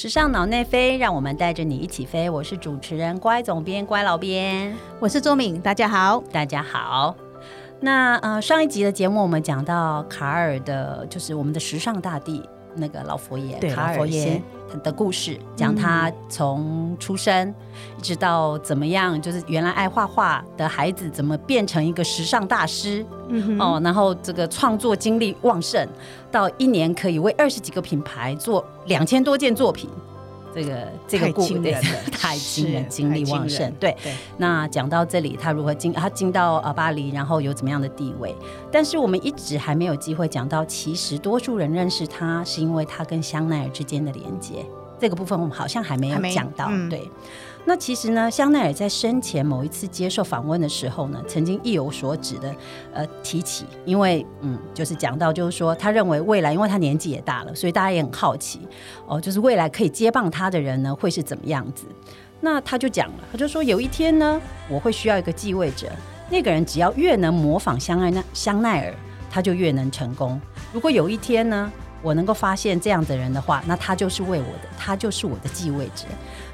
时尚脑内飞，让我们带着你一起飞。我是主持人乖总编乖老编，我是周敏，大家好，大家好。那呃，上一集的节目我们讲到卡尔的，就是我们的时尚大帝那个老佛爷卡尔先的故事，讲他从出生一直到怎么样，就是原来爱画画的孩子怎么变成一个时尚大师。嗯哦，然后这个创作精力旺盛，到一年可以为二十几个品牌做两千多件作品。这个这个故事 太惊人，精力旺盛。对，那讲到这里，他如何进？他进到呃巴黎，然后有怎么样的地位？但是我们一直还没有机会讲到，其实多数人认识他，是因为他跟香奈儿之间的连接。这个部分我们好像还没有讲到。对。那其实呢，香奈儿在生前某一次接受访问的时候呢，曾经意有所指的呃提起，因为嗯，就是讲到就是说，他认为未来，因为他年纪也大了，所以大家也很好奇哦，就是未来可以接棒他的人呢会是怎么样子？那他就讲了，他就说有一天呢，我会需要一个继位者，那个人只要越能模仿香奈那香奈儿，他就越能成功。如果有一天呢，我能够发现这样的人的话，那他就是为我的，他就是我的继位者。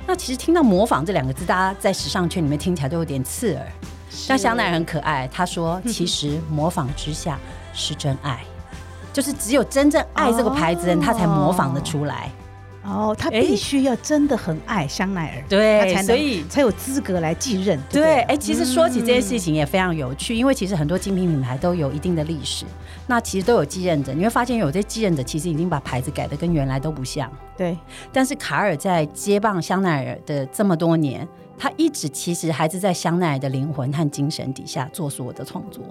那其实听到“模仿”这两个字，大家在时尚圈里面听起来都有点刺耳。但香奈儿很可爱，他说：“其实模仿之下是真爱，就是只有真正爱这个牌子的人，他才模仿的出来。”哦，他必须要真的很爱香奈儿，对，所以才有资格来继任。对，哎，其实说起这件事情也非常有趣，因为其实很多精品品牌都有一定的历史，那其实都有继任者。你会发现，有些继任者其实已经把牌子改的跟原来都不像。对，但是卡尔在接棒香奈儿的这么多年，他一直其实还是在香奈儿的灵魂和精神底下做所有的创作。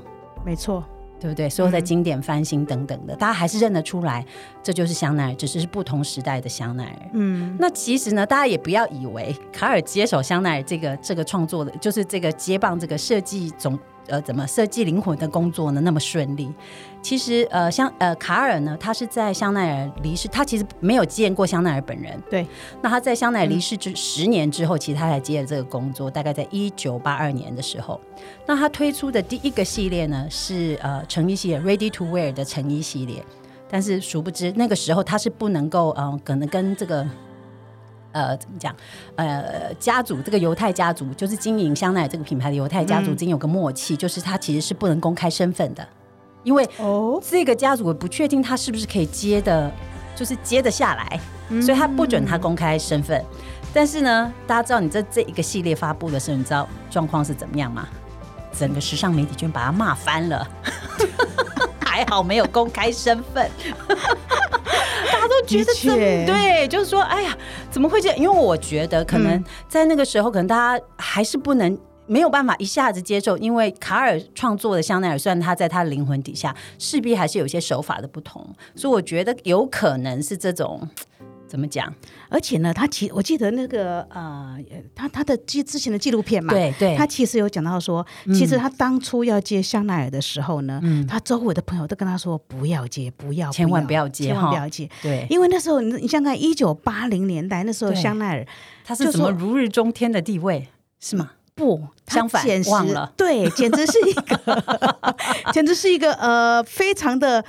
没错。对不对？所有的经典翻新等等的，大家还是认得出来，这就是香奈儿，只是是不同时代的香奈儿。嗯，那其实呢，大家也不要以为卡尔接手香奈儿这个这个创作的，就是这个接棒这个设计总。呃，怎么设计灵魂的工作呢？那么顺利？其实，呃，香呃卡尔呢，他是在香奈儿离世，他其实没有见过香奈儿本人。对。那他在香奈儿离世之十年之后，其实他才接了这个工作，大概在一九八二年的时候。那他推出的第一个系列呢，是呃成衣系列，Ready to Wear 的成衣系列。但是殊不知，那个时候他是不能够，嗯，可能跟这个。呃，怎么讲？呃，家族这个犹太家族就是经营香奈儿这个品牌的犹太家族，已经有个默契，就是他其实是不能公开身份的，因为哦，这个家族不确定他是不是可以接的，就是接得下来，所以他不准他公开身份。但是呢，大家知道你这这一个系列发布的时候，你知道状况是怎么样吗？整个时尚媒体圈把他骂翻了，还好没有公开身份。觉得这对，就是说，哎呀，怎么会这样？因为我觉得可能在那个时候，可能大家还是不能没有办法一下子接受，因为卡尔创作的香奈儿，虽然他在他的灵魂底下，势必还是有些手法的不同，所以我觉得有可能是这种。怎么讲？而且呢，他其我记得那个呃，他他的记之前的纪录片嘛，对对，他其实有讲到说，其实他当初要接香奈儿的时候呢，他周围的朋友都跟他说不要接，不要，千万不要接，千万不要接。对，因为那时候你你想看一九八零年代那时候香奈儿，他是什么如日中天的地位是吗？不，相反，忘了，对，简直是一个，简直是一个呃，非常的，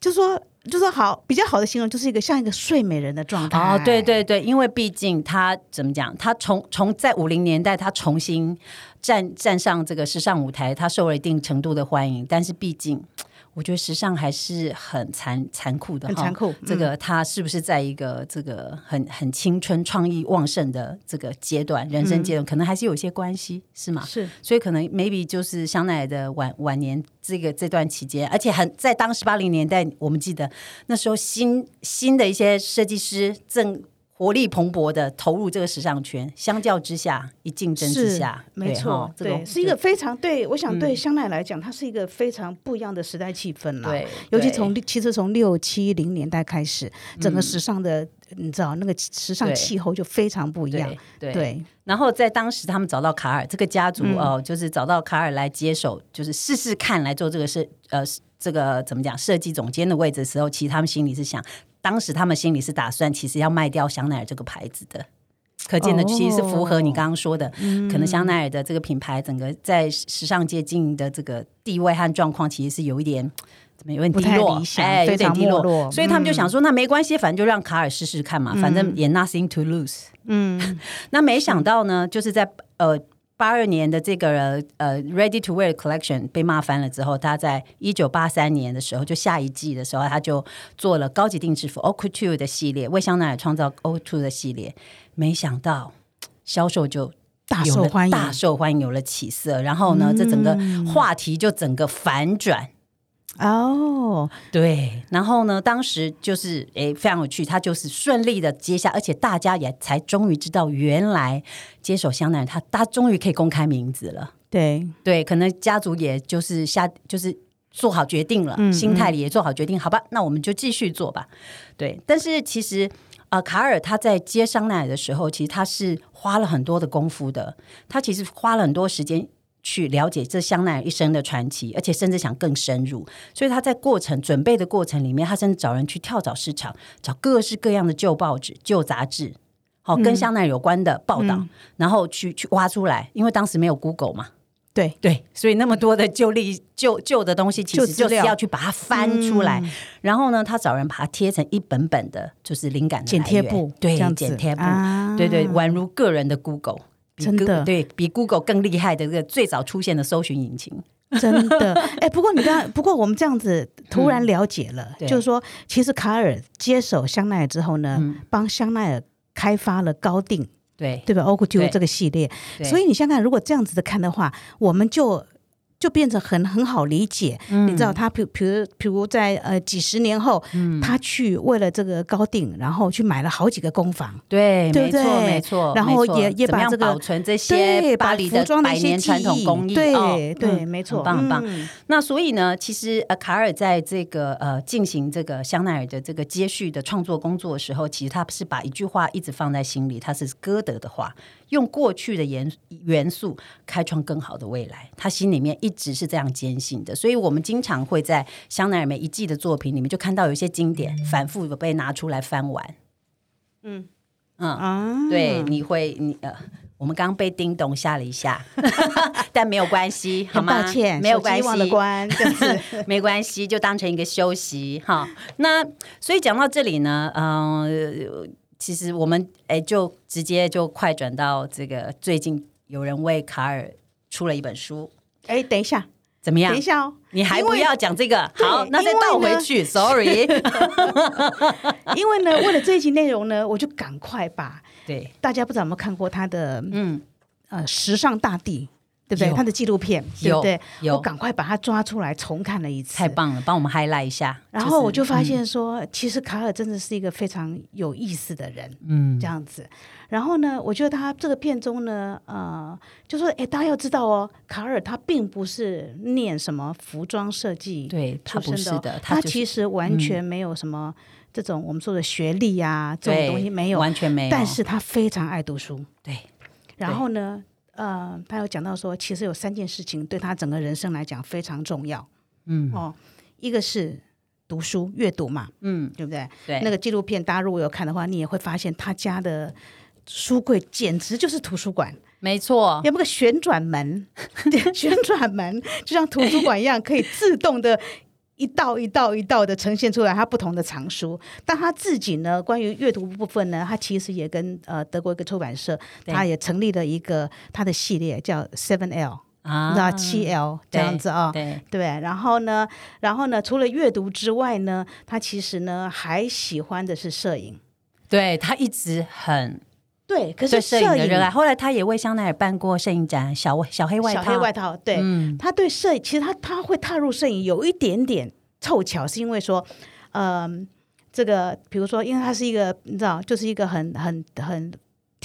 就说。就说好比较好的形容，就是一个像一个睡美人的状态。哦，对对对，因为毕竟他怎么讲，他从从在五零年代他重新站站上这个时尚舞台，他受了一定程度的欢迎，但是毕竟。我觉得时尚还是很残残酷的，很残酷。这个他是不是在一个这个很很青春、创意旺盛的这个阶段，人生阶段，可能还是有一些关系，是吗？是。所以可能 maybe 就是香奈儿的晚晚年这个这段期间，而且很在当时八零年代，我们记得那时候新新的一些设计师正。活力蓬勃的投入这个时尚圈，相较之下，一竞争之下，没错，对，是一个非常对，我想对香奈来讲，它是一个非常不一样的时代气氛了。对，尤其从其实从六七零年代开始，整个时尚的，你知道那个时尚气候就非常不一样。对，然后在当时他们找到卡尔这个家族哦，就是找到卡尔来接手，就是试试看来做这个设呃这个怎么讲设计总监的位置的时候，其实他们心里是想。当时他们心里是打算，其实要卖掉香奈儿这个牌子的，可见的其实是符合你刚刚说的，可能香奈儿的这个品牌整个在时尚界经营的这个地位和状况，其实是有一点怎么有点低落哎，有点低落，所以他们就嗯想说，那没关系，反正就让卡尔试试看嘛，反正也 nothing to lose。嗯，那没想到呢，就是在呃八二年的这个呃 Ready to Wear Collection 被骂翻了之后，他在一九八三年的时候，就下一季的时候，他就做了高级定制服 o c Two 的系列，为香奈儿创造 O Two 的系列，没想到销售就。大受欢迎，大受欢迎，有了起色。然后呢，这整个话题就整个反转。哦，对，然后呢，当时就是诶非常有趣，他就是顺利的接下，而且大家也才终于知道，原来接手香奈儿，他他终于可以公开名字了。对，对，可能家族也就是下就是做好决定了，嗯心态里也做好决定，好吧，那我们就继续做吧。对，但是其实呃，卡尔他在接香奈儿的时候，其实他是花了很多的功夫的，他其实花了很多时间。去了解这香奈儿一生的传奇，而且甚至想更深入，所以他在过程准备的过程里面，他甚至找人去跳蚤市场，找各式各样的旧报纸、旧杂志，好、跟香奈儿有关的报道，然后去去挖出来，因为当时没有 Google 嘛，对，对，所以那么多的旧历旧旧的东西，其实就是要去把它翻出来，然后呢，他找人把它贴成一本本的，就是灵感的剪贴簿，对，这样剪贴簿，啊对对，宛如个人的 Google，比真的。Google- 对比 Google 更厉害的这个最早出现的搜寻引擎，真的，哎，不过你刚刚，不过我们这样子突然了解了，嗯就是说，其实卡尔接手香奈儿之后呢，嗯。帮香奈儿开发了高定，对。对吧？O k 对。t 这个系列，所以你想想看，如果这样子的看的话，我们就。就变成很很好理解，嗯。你知道他，比比如比如在呃几十年后，嗯。他去为了这个高定，然后去买了好几个工坊，对，没错没错，然后也也把这个保存这些，把巴黎的百年传统工艺，对、哦对，嗯没错，很棒很棒。嗯。那所以呢，其实呃，卡尔在这个呃进行这个香奈儿的这个接续的创作工作的时候，其实他是把一句话一直放在心里，他是歌德的话，用过去的元元素开创更好的未来。他心里面一直是这样坚信的，所以我们经常会在香奈儿每一季的作品里面就看到有一些经典反复的被拿出来翻玩。嗯嗯，啊，对，你会你呃。我们刚刚被叮咚吓了一下，但没有关系，好很吗？抱歉，没有关系。没关系，就当成一个休息哈。那所以讲到这里呢，嗯、其实我们哎就直接就快转到这个最近有人为卡尔出了一本书，哎，等一下，怎么样等一？下哦，你还不要讲这个？好，那再倒回去，sorry。因为呢，为了这一集内容呢，我就赶快把对，大家不知道有没有看过他的嗯，呃时尚大地，对不对？他的纪录片，对有不对？有我赶快把他抓出来重看了一次，太棒了，帮我们 highlight 一下。然后我就发，现说，其实卡尔真的是一个非常有意思的人，嗯，这样子。然后呢，我觉得他这个片中呢，呃，就说，哎，大家要知道哦，卡尔他并不是念什么服装设计对他不是的，就是他其实完全没有什么这种我们说的学历啊，这种东西没有，完全没有。但是他非常爱读书。对，然后呢，呃，他有讲到说，其实有三件事情对他整个人生来讲非常重要嗯哦，一个是读书阅读嘛，嗯，对不对？对，那个纪录片大家如果有看的话，你也会发现他家的书柜简直就是图书馆，没错，有没有个旋转门？旋转门就像图书馆一样，可以自动的。一道一道一道的呈现出来，他不同的藏书。但他自己呢，关于阅读部分呢，他其实也跟呃德国一个出版社，他也成立了一个他的系列，叫 Seven L，啊七 L 这样子啊、对，对，然后呢，然后呢，除了阅读之外呢，他其实呢还喜欢的是摄影。对他一直很对，可是摄影影的热爱。后来他也为香奈儿办过摄影展，小小黑外套，小黑外套，对，嗯，他对摄影，其实他他会踏入摄影有一点点凑巧，是因为说，嗯、这个比如说，因为他是一个你知道，就是一个很很很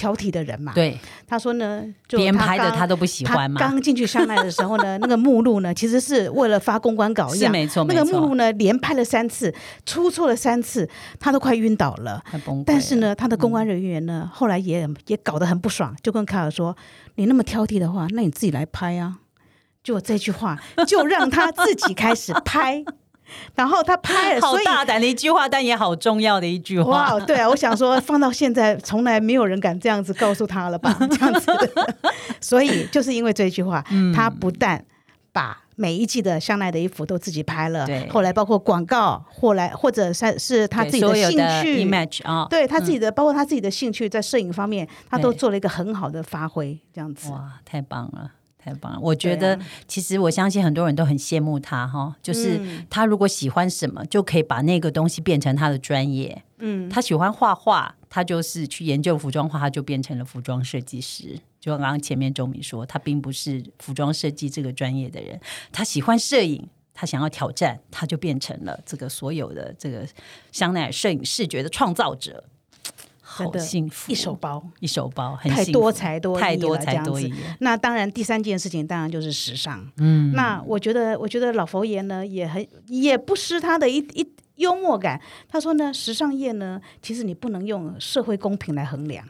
挑剔的人嘛。对，他说呢，就别人拍的他都不喜欢嘛，刚进去香奈的时候呢，那个目录呢，其实是为了发公关稿一样。是没错，那个目录呢，连拍了三次，出错了三次，他都快晕倒了。太崩溃了。但是呢，他的公关人员呢，后来也也搞得很不爽，就跟卡尔说：“你那么挑剔的话，那你自己来拍啊。”就这句话，就让他自己开始拍，然后他拍好大胆的一句话，但也好重要的一句话。哇，对啊，我想说，放到现在，从来没有人敢这样子告诉他了吧？这样子，所以就是因为这句话，嗯他不但把每一季的香奈的衣服都自己拍了，对后来包括广告，后来或者是是他自己的兴趣 image 啊，对他自己的，包括他自己的兴趣，在摄影方面，他都做了一个很好的发挥，这样子。哇，太棒了！太棒了！我觉得，其实我相信很多人都很羡慕他哈，就是嗯他如果喜欢什么，就可以把那个东西变成他的专业。嗯，他喜欢画画，他就是去研究服装画，他就变成了服装设计师。就刚刚前面周敏说，他并不是服装设计这个专业的人，他喜欢摄影，他想要挑战，他就变成了这个所有的这个香奈儿摄影视觉的创造者。好的幸福，一手包。一手包，很太多才多艺太多才多艺。那当然，第三件事情当然就是时尚。嗯，那我觉得，我觉得老佛爷呢也很也不失他的一一幽默感。他说呢，时尚业呢，其实你不能用社会公平来衡量，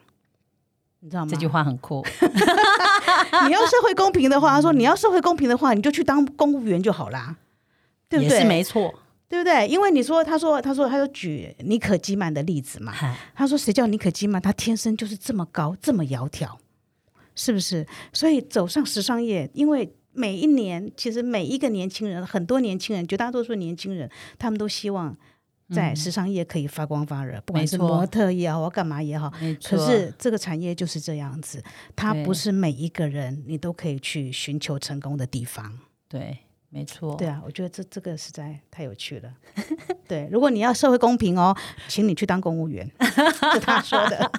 你知道吗？这句话很酷 你要社会公平的话，他说你要社会公平的话，你就去当公务员就好啦，对不也是对？没错。对不对？因为你说，他说，他说，他就举尼可基曼的例子嘛。他说：“谁叫尼可基曼？他天生就是这么高，这么窈窕，是不是？所以走上时尚业，因为每一年，其实每一个年轻人，很多年轻人，绝大多数年轻人，他们都希望在时尚业可以发光发热，不管是模特也好，干嘛也好。可是这个产业就是这样子，它不是每一个人你都可以去寻求成功的地方。对，没错。对啊，我觉得这这个实在太有趣了。对，如果你要社会公平哦，请你去当公务员，是他说的。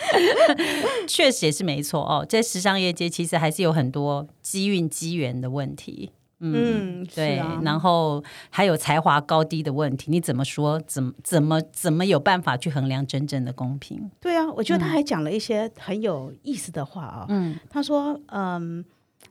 确实也是没错哦。在时尚业界，其实还是有很多机运机缘的问题。嗯，对，啊然后还有才华高低的问题，你怎么说？怎么怎么怎么有办法去衡量真正的公平？对啊，我觉得他还讲了一些很有意思的话啊、嗯，他说，嗯，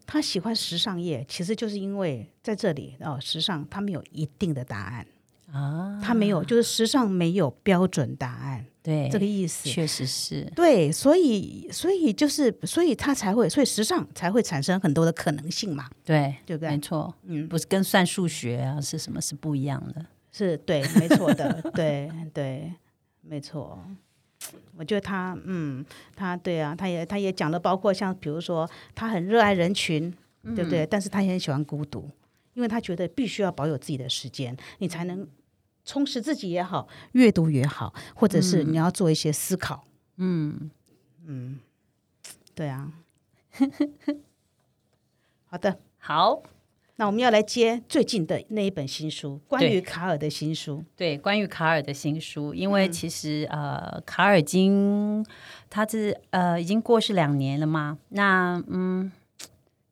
他喜欢时尚业，其实就是因为在这里哦，时尚他没有一定的答案，啊，他没有，就是时尚没有标准答案，对，这个意思。确实是。对，所以所以就是，所以他才会，所以时尚才会产生很多的可能性嘛，对，对不对？没错，嗯，不是跟算数学啊是什么是不一样的。是对，没错的，对对，没错。我觉得他，嗯，他对啊，他也他也讲了，包括像比如说，他很热爱人群，对不对？但是他也很喜欢孤独，因为他觉得必须要保有自己的时间，你才能充实自己也好，阅读也好，或者是你要做一些思考。嗯，嗯，对啊。好的，好，那我们要来接最近的那一本新书，关于卡尔的新书。对，关于卡尔的新书，因嗯为其实、呃，卡尔金他是呃已经过世两年了嘛，那嗯，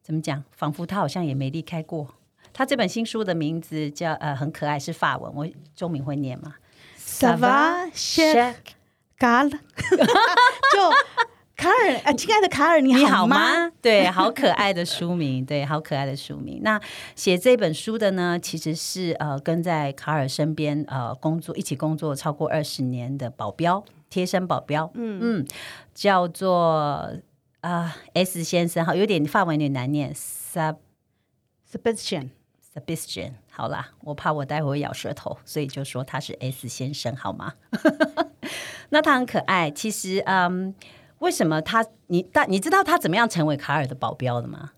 怎么讲？仿佛他好像也没离开过。他这本新书的名字叫呃很可爱，是法文，我周敏会念吗 Ça va, cher Carl？就卡尔，呃，亲爱的卡尔，你你好好吗？对，好可爱的书名，对，好可爱的书名。那写这本书的呢，其实是呃跟在卡尔身边呃工作一起工作超过二十年的保镖，贴身保镖，嗯嗯，叫做啊、S 先生，好，有点法文有点难念，Sub Sebastian，Sebastian。好啦，我怕我待会会咬舌头，所以就说他是 S 先生，好吗？那他很可爱。其实，嗯，为什么他你但你知道他怎么样成为卡尔的保镖的吗？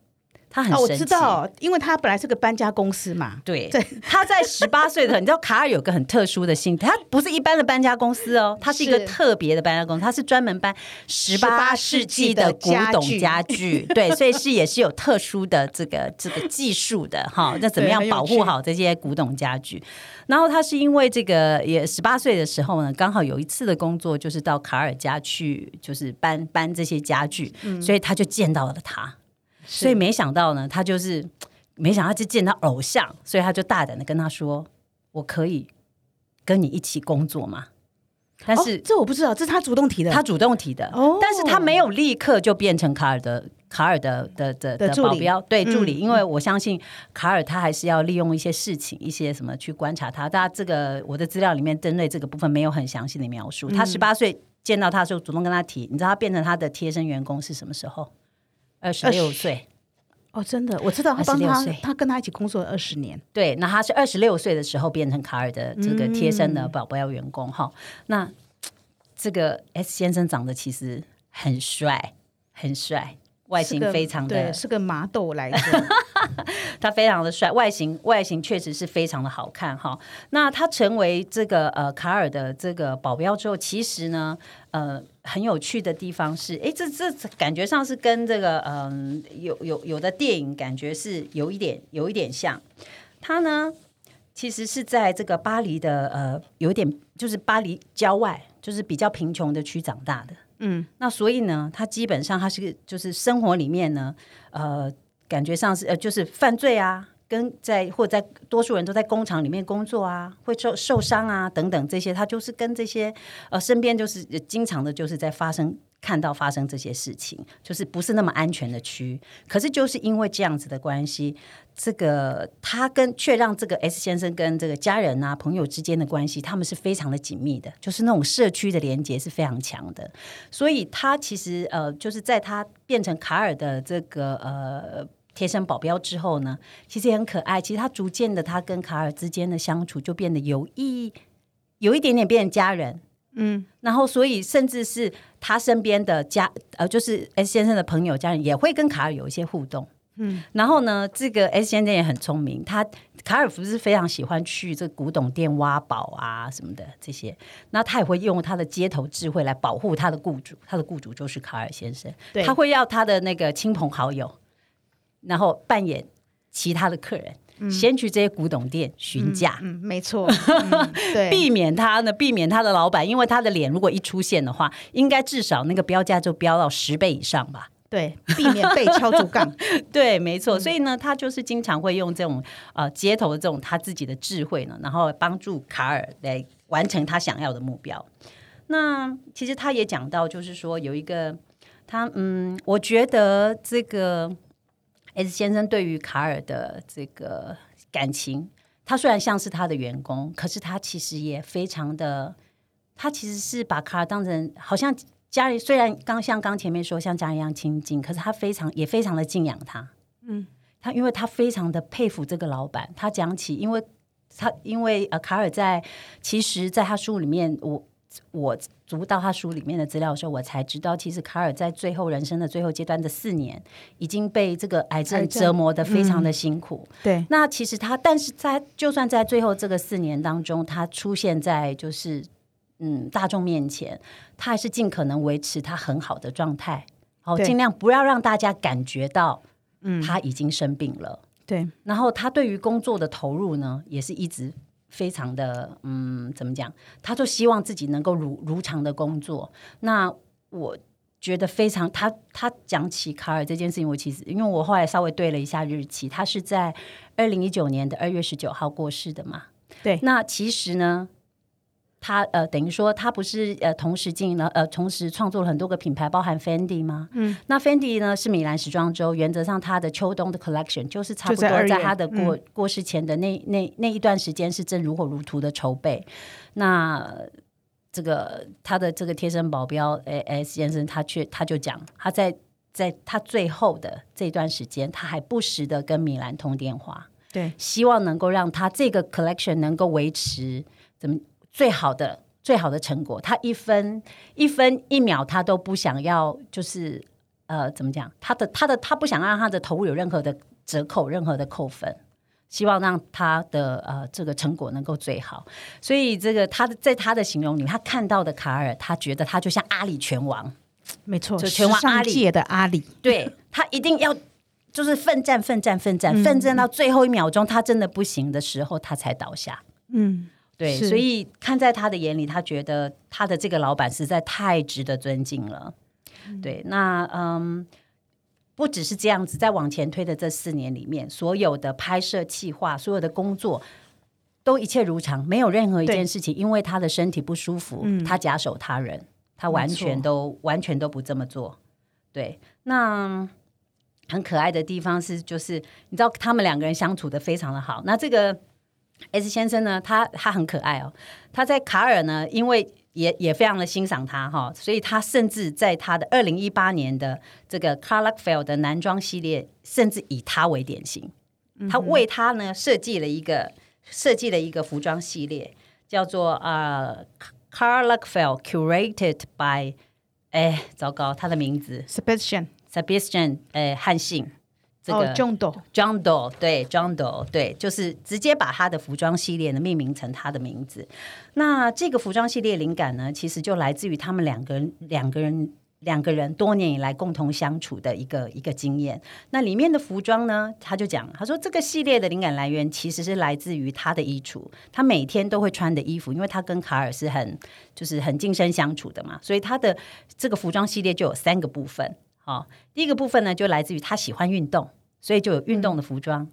他很哦，我知道，因为他本来是个搬家公司嘛。对对，他在十八岁的时候，你知道卡尔有个很特殊的性格，他不是一般的搬家公司哦，他是一个特别的搬家公司，他是专门搬十八世纪的古董家 具，对，所以是也是有特殊的这个这个技术的哈。那怎么样保护好这些古董家具？然后他是因为这个也十八岁的时候呢，刚好有一次的工作就是到卡尔家去，就是搬搬这些家具，所以他就见到了他。所以没想到呢，他就是没想到就见到偶像，所以他就大胆的跟他说：“我可以跟你一起工作吗？”但是哦、这我不知道，这是他主动提的。他主动提的，哦但是他没有立刻就变成卡尔的卡尔的的的的保镖，对嗯助理，因为我相信卡尔他还是要利用一些事情，一些什么去观察他。大家这个我的资料里面针对这个部分没有很详细的描述。他嗯十八岁见到他的时候，主动跟他提，你知道他变成他的贴身员工是什么时候？二十六岁。哦，真的，我知道他帮26他岁，他跟他一起工作了二十年。对，那他是二十六岁的时候变成卡尔的这个贴身的保镖员工哈、那这个 S 先生长得其实很帅，很帅。外形非常的是个麻豆来着，他非常的帅，外形外形确实是非常的好看哈。那他成为这个呃卡尔的这个保镖之后，其实呢，呃，很有趣的地方是，哎，这这感觉上是跟这个嗯有有有的电影感觉是有一点有一点像。他呢，其实是在这个巴黎的呃有点就是巴黎郊外，就是比较贫穷的区长大的。嗯，那所以呢，他基本上他是就是生活里面呢，呃，感觉上是呃，就是犯罪啊，跟在或在多数人都在工厂里面工作啊，会受受伤啊等等这些，他就是跟这些呃身边就是经常的就是在发生。看到发生这些事情，就是不是那么安全的区。可是就是因为这样子的关系，这个他跟却让这个 S 先生跟这个家人啊朋友之间的关系，他们是非常的紧密的，就是那种社区的连接是非常强的。所以他其实呃，就是在他变成卡尔的这个呃贴身保镖之后呢，其实也很可爱。其实他逐渐的，他跟卡尔之间的相处就变得有意有一点点变成家人。嗯，然后所以甚至是他身边的家呃，就是 S 先生的朋友家人也会跟卡尔有一些互动。嗯，然后呢，这个 S 先生也很聪明，他卡尔不是非常喜欢去这古董店挖宝啊什么的这些，那他也会用他的街头智慧来保护他的雇主，他的雇主就是卡尔先生，他会要他的那个亲朋好友，然后扮演其他的客人。先去这些古董店询价，嗯，没错，对，避免他呢，避免他的老板，因为他的脸如果一出现的话，应该至少那个标价就标到十倍以上吧？对，避免被敲竹杠。对，没错。所以呢，他就是经常会用这种呃街头的这种他自己的智慧呢，然后帮助卡尔来完成他想要的目标。那其实他也讲到，就是说有一个他，嗯，我觉得这个。S 先生对于卡尔的这个感情，他虽然像是他的员工，可是他其实也非常的，他其实是把卡尔当成好像家人。虽然刚像刚前面说像家人一样亲近，可是他非常也非常的敬仰他。嗯，他因为他非常的佩服这个老板。他讲起，因为他因为呃卡尔在其实在他书里面我。我读到他书里面的资料的时候，我才知道，其实卡尔在最后人生的最后阶段的四年，已经被这个癌症折磨的非常的辛苦。对，那其实他，但是在就算在最后这个四年当中，他出现在就是嗯大众面前，他还是尽可能维持他很好的状态，好尽量不要让大家感觉到嗯他已经生病了。对，然后他对于工作的投入呢，也是一直。非常的嗯，怎么讲？他就希望自己能够如如常的工作。那我觉得非常，他他讲起卡尔这件事情，我其实因为我后来稍微对了一下日期，他是在二零一九年的二月十九号过世的嘛。对，那其实呢。他呃，等于说他不是呃，同时经营了呃，同时创作了很多个品牌，包含 Fendi 吗？嗯，那 Fendi 呢是米兰时装周，原则上他的秋冬的 collection 就是差不多在他的过过世前的那那那一段时间是正如火如荼的筹备。那这个他的这个贴身保镖 S 先生，他却他就讲，他在在他最后的这段时间，他还不时的跟米兰通电话，对，希望能够让他这个 collection 能够维持怎么。最好的最好的成果，他一分一分一秒他都不想要，就是呃，怎么讲？他的他的他不想让他的投入有任何的折扣，任何的扣分，希望让他的呃这个成果能够最好。所以这个他在他的形容里，他看到的卡尔，他觉得他就像阿里拳王，没错，就拳王阿里的阿里，对他一定要就是奋战奋战奋战奋战到最后一秒钟，他真的不行的时候，他才倒下。嗯。对，所以看在他的眼里，他觉得他的这个老板实在太值得尊敬了。对，那嗯，不只是这样子，在往前推的这四年里面，所有的拍摄、计划、所有的工作都一切如常，没有任何一件事情因为他的身体不舒服，他假手他人，他完全都完全都不这么做。对，那很可爱的地方是，就是你知道，他们两个人相处的非常的好。那这个。S 先生呢，他他很可爱哦。他在卡尔呢，因为也也非常的欣赏他哈，所以他甚至在他的二零一八年的这个 c a r l a f e l 的男装系列，甚至以他为典型。他为他呢设计了一个设计了一个服装系列，叫做呃 c a r l a f e l Curated by 哎，糟糕，他的名字 Sebastian Sebastian 呃汉信。这个 John Doe John Doe 对 John Doe 对，就是直接把他的服装系列呢命名成他的名字。那这个服装系列灵感呢，其实就来自于他们两个人两个人两个人多年以来共同相处的一个一个经验。那里面的服装呢，他就讲，他说这个系列的灵感来源其实是来自于他的衣橱，他每天都会穿的衣服，因为他跟卡尔是很就是很近身相处的嘛，所以他的这个服装系列就有三个部分。好，第一个部分呢，就来自于他喜欢运动。所以就有运动的服装。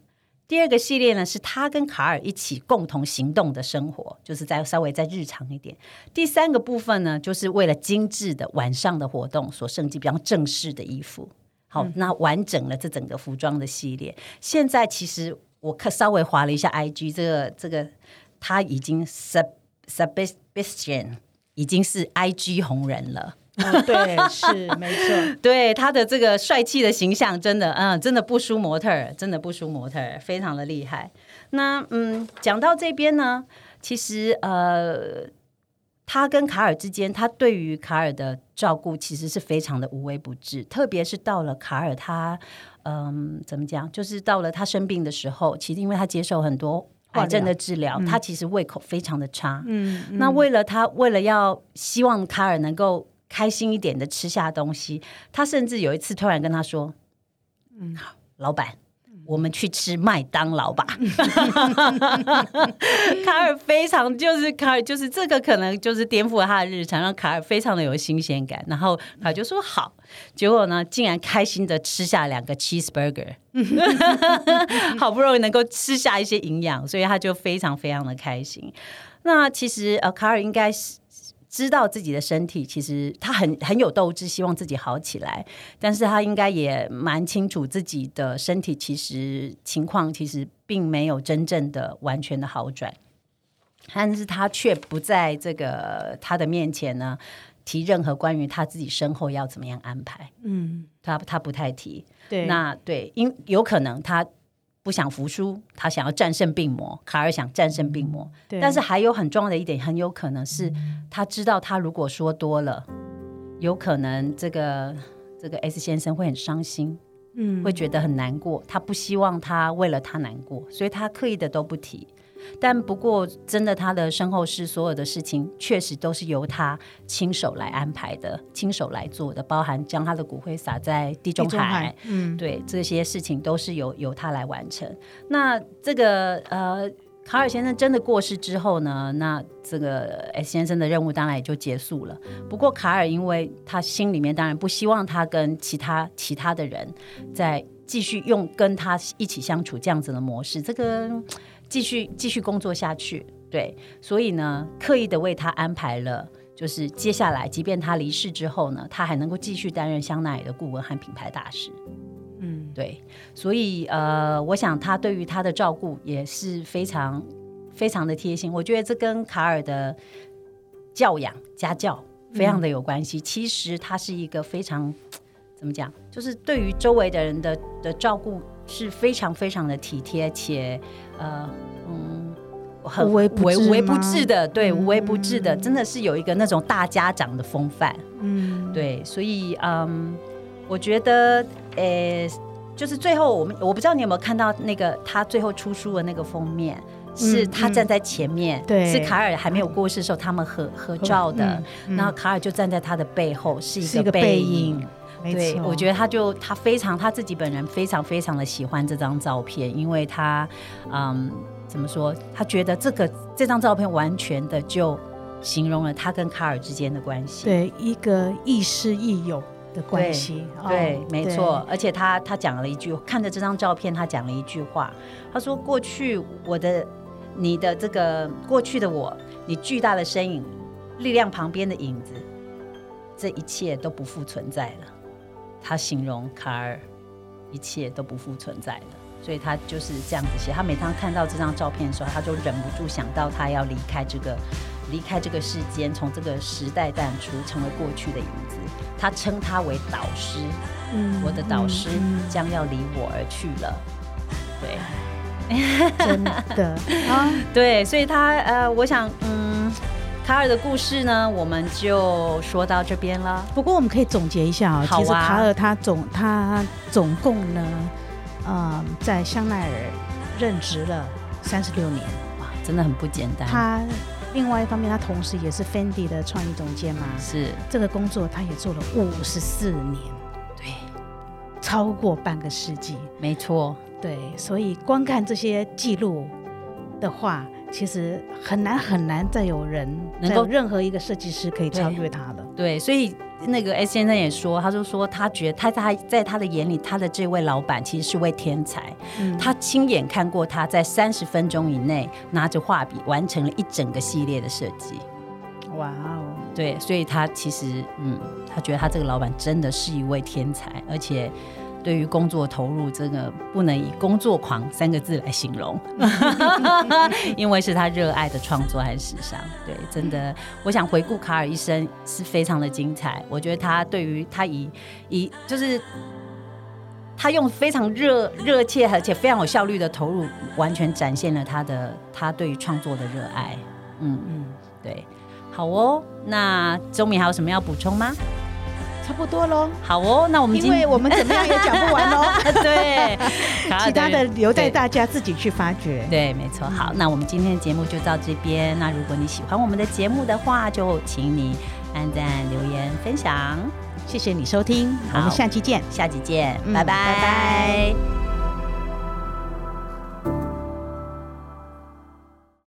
第二个系列呢，是他跟卡尔一起共同行动的生活，就是在稍微再日常一点。第三个部分呢，就是为了精致的晚上的活动所设计比较正式的衣服。好，那完整了这整个服装的系列。现在其实我看稍微划了一下 IG，这个这个他已经 sub submission 已经是 IG 红人了。对，是没错。对他的这个帅气的形象，真的，嗯，真的不输模特儿，真的不输模特儿，非常的厉害。那嗯，讲到这边呢，其实呃，他跟卡尔之间，他对于卡尔的照顾其实是非常的无微不至。特别是到了卡尔他，嗯，怎么讲，就是到了他生病的时候，其实因为他接受很多癌症的治疗，他其实胃口非常的差。嗯，那为了他，为了要希望卡尔能够。开心一点的吃下东西，他甚至有一次突然跟他说：“嗯，好，老板，我们去吃麦当劳吧。”卡尔非常就是卡尔就是这个可能就是颠覆了他的日常，让卡尔非常的有新鲜感。然后他就说好，结果呢，竟然开心的吃下两个 cheeseburger，好不容易能够吃下一些营养，所以他就非常非常的开心。那其实呃，卡尔应该是。知道自己的身体，其实他很很有斗志，希望自己好起来。但是他应该也蛮清楚自己的身体，其实情况其实并没有真正的完全的好转。但是他却不在这个他的面前呢提任何关于他自己身后要怎么样安排。嗯，他他不太提。对，那对，因有可能他。不想服输，他想要战胜病魔。卡尔想战胜病魔，但是还有很重要的一点，很有可能是他知道，他如果说多了，有可能这个这个 S 先生会很伤心，嗯，会觉得很难过。他不希望他为了他难过，所以他刻意的都不提。但不过，真的，他的身后事所有的事情，确实都是由他亲手来安排的，亲手来做的，包含将他的骨灰撒在地中海，嗯，对，这些事情都是由由他来完成。那这个呃，卡尔先生真的过世之后呢，那这个 S 先生的任务当然也就结束了。不过卡尔，因为他心里面当然不希望他跟其他其他的人再继续用跟他一起相处这样子的模式，这个。继续继续工作下去，对，所以呢，刻意的为他安排了，就是接下来，即便他离世之后呢，他还能够继续担任香奈儿的顾问和品牌大使。嗯，对，所以呃，我想他对于他的照顾也是非常非常的贴心。我觉得这跟卡尔的教养家教非常的有关系。其实他是一个非常怎么讲，就是对于周围的人的的照顾。是非常非常的体贴且呃嗯很无微不无微不至的对无微不至的真的是有一个那种大家长的风范。嗯。对所以嗯我觉得呃就是最后我们我不知道你有没有看到那个他最后出书的那个封面是他站在前面对。是卡尔还没有过世的时候他们合合照的然后卡尔就站在他的背后是一个背影。对，我觉得他就他非常他自己本人非常非常的喜欢这张照片，因为他嗯怎么说？他觉得这个这张照片完全的就形容了他跟卡尔之间的关系，对一个亦师亦友的关系。对，没错。而且他他讲了一句，看着这张照片，他讲了一句话，他说：“过去我的你的这个过去的我，你巨大的身影，力量旁边的影子，这一切都不复存在了。”他形容卡尔一切都不复存在了，所以他就是这样子写。他每当看到这张照片的时候，他就忍不住想到他要离开这个离开这个世间，从这个时代淡出，成为过去的影子。他称他为导师，嗯，我的导师将要离我而去了。对，真的 啊，对，所以他呃，我想，嗯。卡尔的故事呢，我们就说到这边了。不过我们可以总结一下啊，其实卡尔他总他总共呢，呃，在香奈儿任职了三十六年，哇，真的很不简单。他另外一方面，他同时也是 Fendi 的创意总监嘛，是。这个工作他也做了五十四年，对，超过半个世纪，没错，对，所以光看这些记录的话。其实很难很难再有人能够任何一个设计师可以超越他了。对，所以那个 S 先生也说，他就说他觉得他他在他的眼里，他的这位老板其实是位天才。嗯，他亲眼看过他在三十分钟以内拿着画笔完成了一整个系列的设计。哇哦！对，所以他其实嗯，他觉得他这个老板真的是一位天才，而且。对于工作投入，真的不能以“工作狂”三个字来形容，因为是他热爱的创作还是时尚。对，真的，我想回顾卡尔一生是非常的精彩。我觉得他对于他以以就是他用非常热热切而且非常有效率的投入，完全展现了他的他对于创作的热爱。嗯嗯，对，好哦。那周敏还有什么要补充吗？差不多喽，好哦，那我们因为我们怎么样也讲不完喽，对，其他的留待大家自己去发掘。对，没错。好，那我们今天的节目就到这边。那如果你喜欢我们的节目的话，就请你按赞、留言、分享。谢谢你收听，我们下期见，下期见，拜拜，拜拜。